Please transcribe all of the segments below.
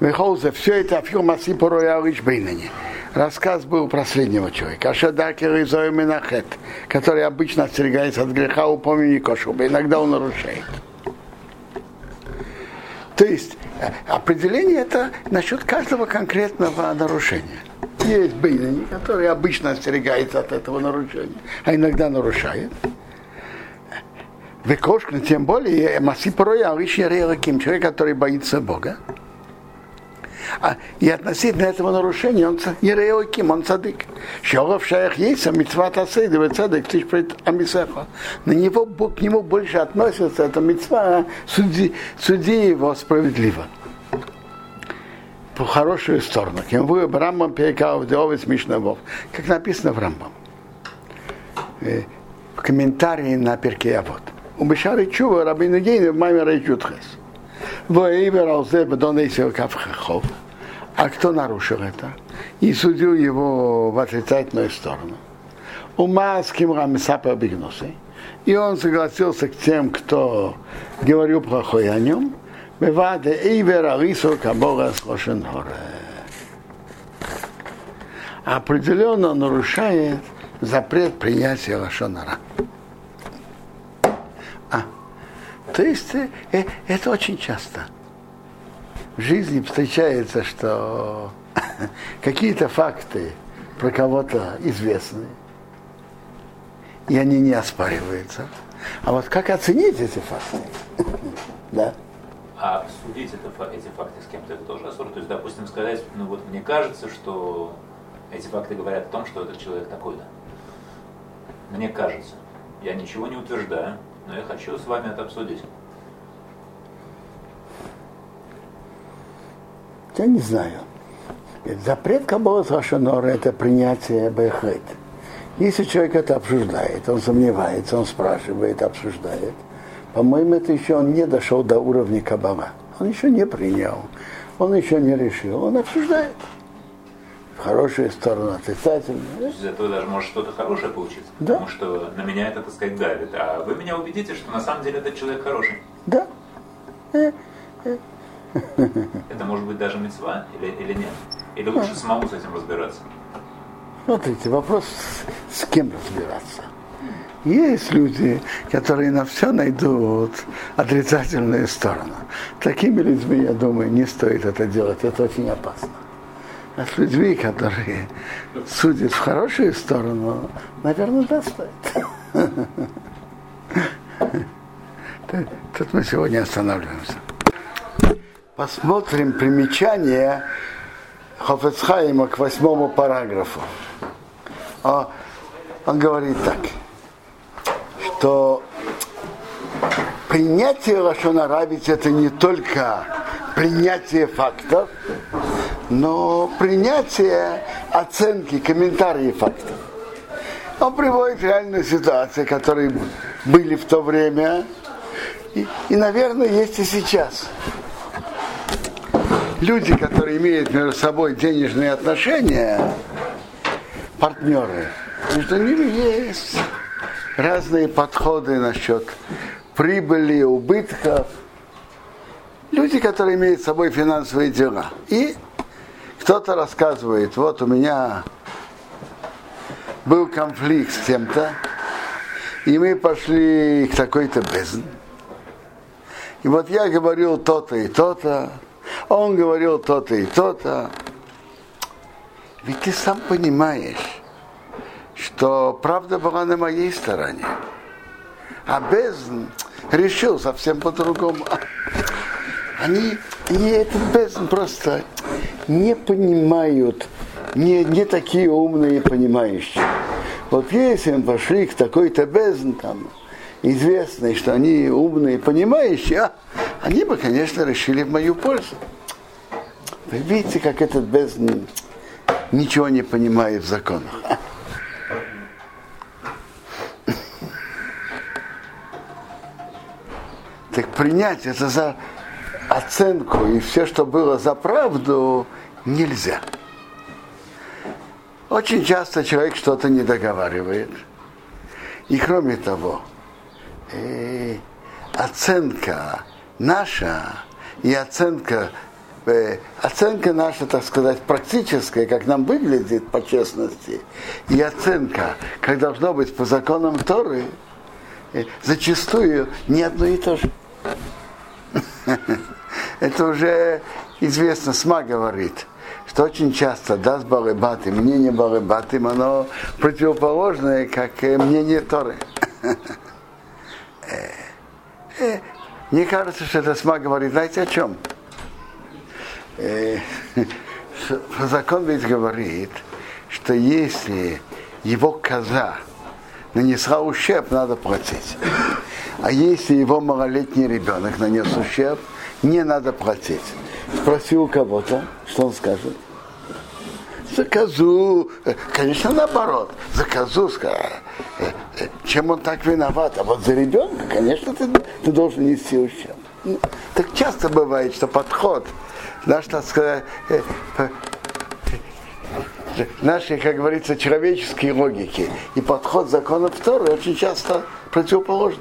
Вехолзе, все это афил маси пороялыч бейнани. Рассказ был про среднего человека. Ашадакер из Минахет, который обычно остерегается от греха, упомяни кошуба. Иногда он нарушает. То есть э, определение это насчет каждого конкретного нарушения. Есть бейнани, который обычно остерегается от этого нарушения, а иногда нарушает. Векошкин, тем более, Маси Пороя, человек, который боится Бога. А, и относительно этого нарушения он Ереоким, он цадык. Шоров шаях есть, а митцва тасейда, вы цадык, ты амисеха. На него, к нему больше относится эта митцва, суди, суди его справедливо. По хорошую сторону. Кем вы Рамбам перекал в Мишнавов, как написано в Рамбам. Э, в комментарии на перке вот. У Бешары Чува Рабину Гейна в Маме Рейчутхес. А кто нарушил это? И судил его в отрицательную сторону. Ума с кем Рамисапа Бигнусы. И он согласился к тем, кто говорил плохое о нем. Беваде Эйвер Алису Кабора Схошенхоре. Определенно нарушает запрет принятия Лашонара. То есть э, это очень часто. В жизни встречается, что какие-то факты про кого-то известны, и они не оспариваются. А вот как оценить эти факты? да. А судить это, эти факты с кем-то это тоже осур? То есть, допустим, сказать, ну вот мне кажется, что эти факты говорят о том, что этот человек такой-то. Мне кажется. Я ничего не утверждаю но я хочу с вами это обсудить. Я не знаю. Запрет Каббала Сашанора – это принятие Бехет. Если человек это обсуждает, он сомневается, он спрашивает, обсуждает, по-моему, это еще он не дошел до уровня Каббала. Он еще не принял, он еще не решил, он обсуждает в хорошую сторону, отрицательную. Из этого даже может что-то хорошее получиться. Да. Потому что на меня это, так сказать, давит. А вы меня убедите, что на самом деле этот человек хороший. Да. Это может быть даже мецва или, или нет? Или лучше самому с этим разбираться? Смотрите, вопрос, с кем разбираться. Есть люди, которые на все найдут отрицательную сторону. Такими людьми, я думаю, не стоит это делать. Это очень опасно. А с людьми, которые судят в хорошую сторону, наверное, да, стоит. Тут мы сегодня останавливаемся. Посмотрим примечание Хофецхайма к восьмому параграфу. А он говорит так, что принятие Лашона Рабить это не только принятие фактов, но принятие оценки, комментарии фактов. Он приводит реальные ситуации, которые были в то время, и, и, наверное, есть и сейчас. Люди, которые имеют между собой денежные отношения, партнеры, между ними есть разные подходы насчет прибыли, убытков. Люди, которые имеют с собой финансовые дела. И кто-то рассказывает, вот у меня был конфликт с тем-то, и мы пошли к такой-то бездн. И вот я говорил то-то и то-то, он говорил то-то и то-то. Ведь ты сам понимаешь, что правда была на моей стороне. А бездн решил совсем по-другому. Они, они этот бездн просто не понимают, не, не такие умные и понимающие. Вот если им пошли к такой-то бездн, там, известный, что они умные и понимающие, а, они бы, конечно, решили в мою пользу. Вы видите, как этот бездн ничего не понимает в законах. Так принять это за оценку и все, что было за правду, нельзя. Очень часто человек что-то не договаривает. И кроме того, э, оценка наша и оценка э, оценка наша, так сказать, практическая, как нам выглядит по честности, и оценка, как должно быть по законам Торы, э, зачастую не одно и то же. Это уже известно, СМА говорит, что очень часто даст Барыбатым, мнение Барыбатым, оно противоположное, как мнение Торы. Мне кажется, что это СМА говорит, знаете о чем? Закон ведь говорит, что если его коза нанесла ущерб, надо платить. А если его малолетний ребенок нанес ущерб, не надо платить. Спроси у кого-то, что он скажет. За козу, конечно, наоборот, за козу, чем он так виноват, а вот за ребенка, конечно, ты, ты должен нести ущерб. Ну, так часто бывает, что подход наш, так сказать, нашей, как говорится, человеческой логики и подход закона Торы очень часто противоположен.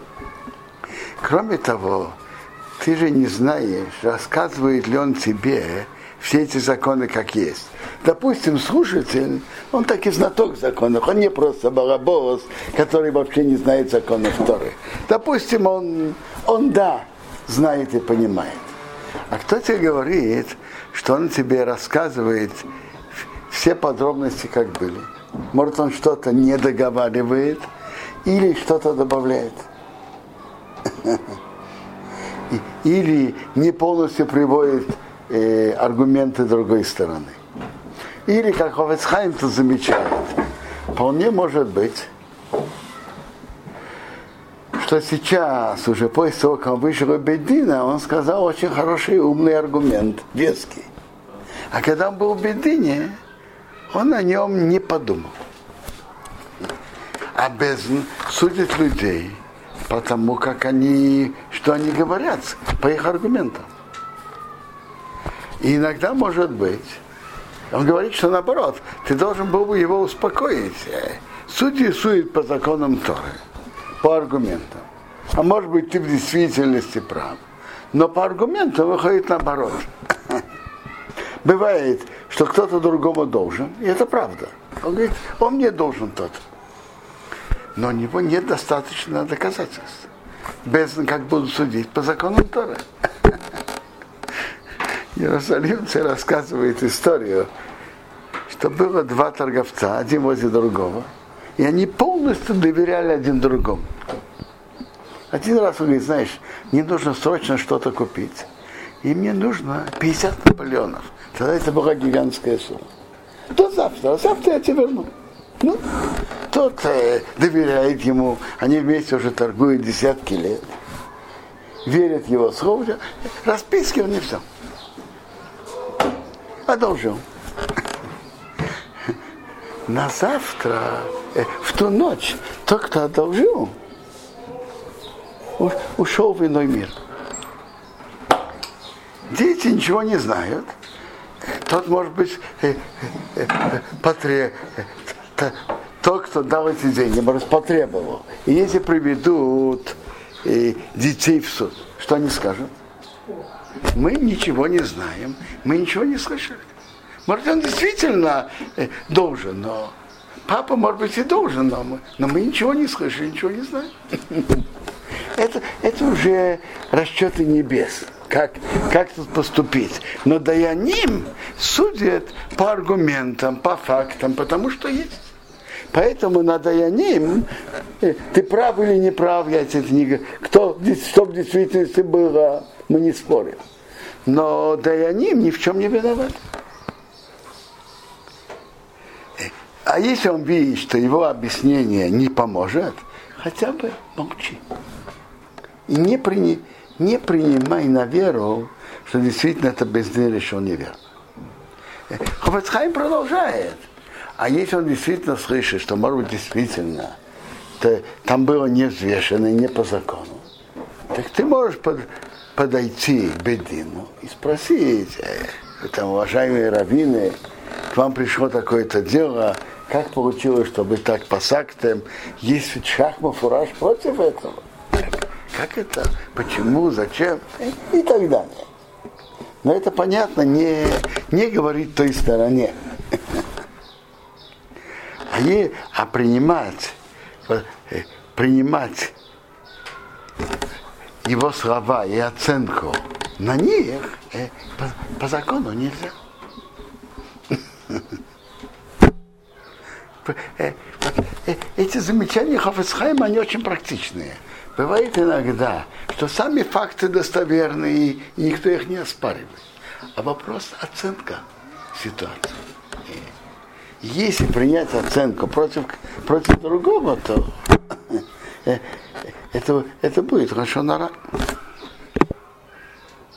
Кроме того, ты же не знаешь, рассказывает ли он тебе все эти законы как есть. Допустим, слушатель, он так и знаток законов, он не просто балабос, который вообще не знает законов Торы. Допустим, он, он да, знает и понимает. А кто тебе говорит, что он тебе рассказывает все подробности, как были? Может, он что-то не договаривает или что-то добавляет? Или не полностью приводит э, аргументы другой стороны. Или, как Ховецхайм тут замечает, вполне может быть, что сейчас, уже после того, как вышел Бедина, он сказал очень хороший умный аргумент, веский. А когда он был в Бедине, он о нем не подумал. Обязан судить людей, потому как они, что они говорят, по их аргументам. И иногда может быть, он говорит, что наоборот, ты должен был бы его успокоить. Судьи сует по законам Торы, по аргументам. А может быть, ты в действительности прав. Но по аргументам выходит наоборот. Бывает, что кто-то другому должен, и это правда. Он говорит, он мне должен тот. Но у него нет достаточно доказательств. Без, как будут судить по законам Торы. Иерусалимцы рассказывает историю, что было два торговца, один возле другого, и они полностью доверяли один другому. Один раз он говорит, знаешь, мне нужно срочно что-то купить, и мне нужно 50 Наполеонов. Тогда это была гигантская сумма. То завтра, завтра я тебе верну. Ну, тот э, доверяет ему, они вместе уже торгуют десятки лет, верят его слову, расписки он не все одолжил. На завтра, э, в ту ночь, тот, кто одолжил, ушел в иной мир. Дети ничего не знают. Тот, может быть, э, э, потре... тот, кто дал эти деньги, может, потребовал. И если приведут детей в суд, что они скажут? Мы ничего не знаем, мы ничего не слышали. Может, он действительно э, должен, но папа, может быть, и должен, но мы, но мы ничего не слышали, ничего не знаем. Это, это уже расчеты небес, как, как тут поступить. Но Даяним судят по аргументам, по фактам, потому что есть. Поэтому на Даяним, э, ты прав или не прав, я тебе не говорю, кто, что в действительности было, мы не спорим но Даяним ни в чем не виноват. А если он видит, что его объяснение не поможет, хотя бы молчи. И не, прини, не принимай на веру, что действительно это безделье решил неверно. Хофецхайм продолжает. А если он действительно слышит, что, может быть, действительно, то там было не взвешено, не по закону, так ты можешь под, подойти к Бедину и спросить, э, там, уважаемые раввины, к вам пришло такое-то дело, как получилось, чтобы так по есть ведь шахма, фураж против этого? Как, это? Почему? Зачем? И так далее. Но это понятно, не, не говорить той стороне. А, е, а принимать, э, принимать его слова и оценку на них э, по, по закону нельзя. Э, эти замечания Хофицхайма, они очень практичные. Бывает иногда, что сами факты достоверные, и никто их не оспаривает. А вопрос оценка ситуации. Если принять оценку против, против другого, то это, это будет хорошо на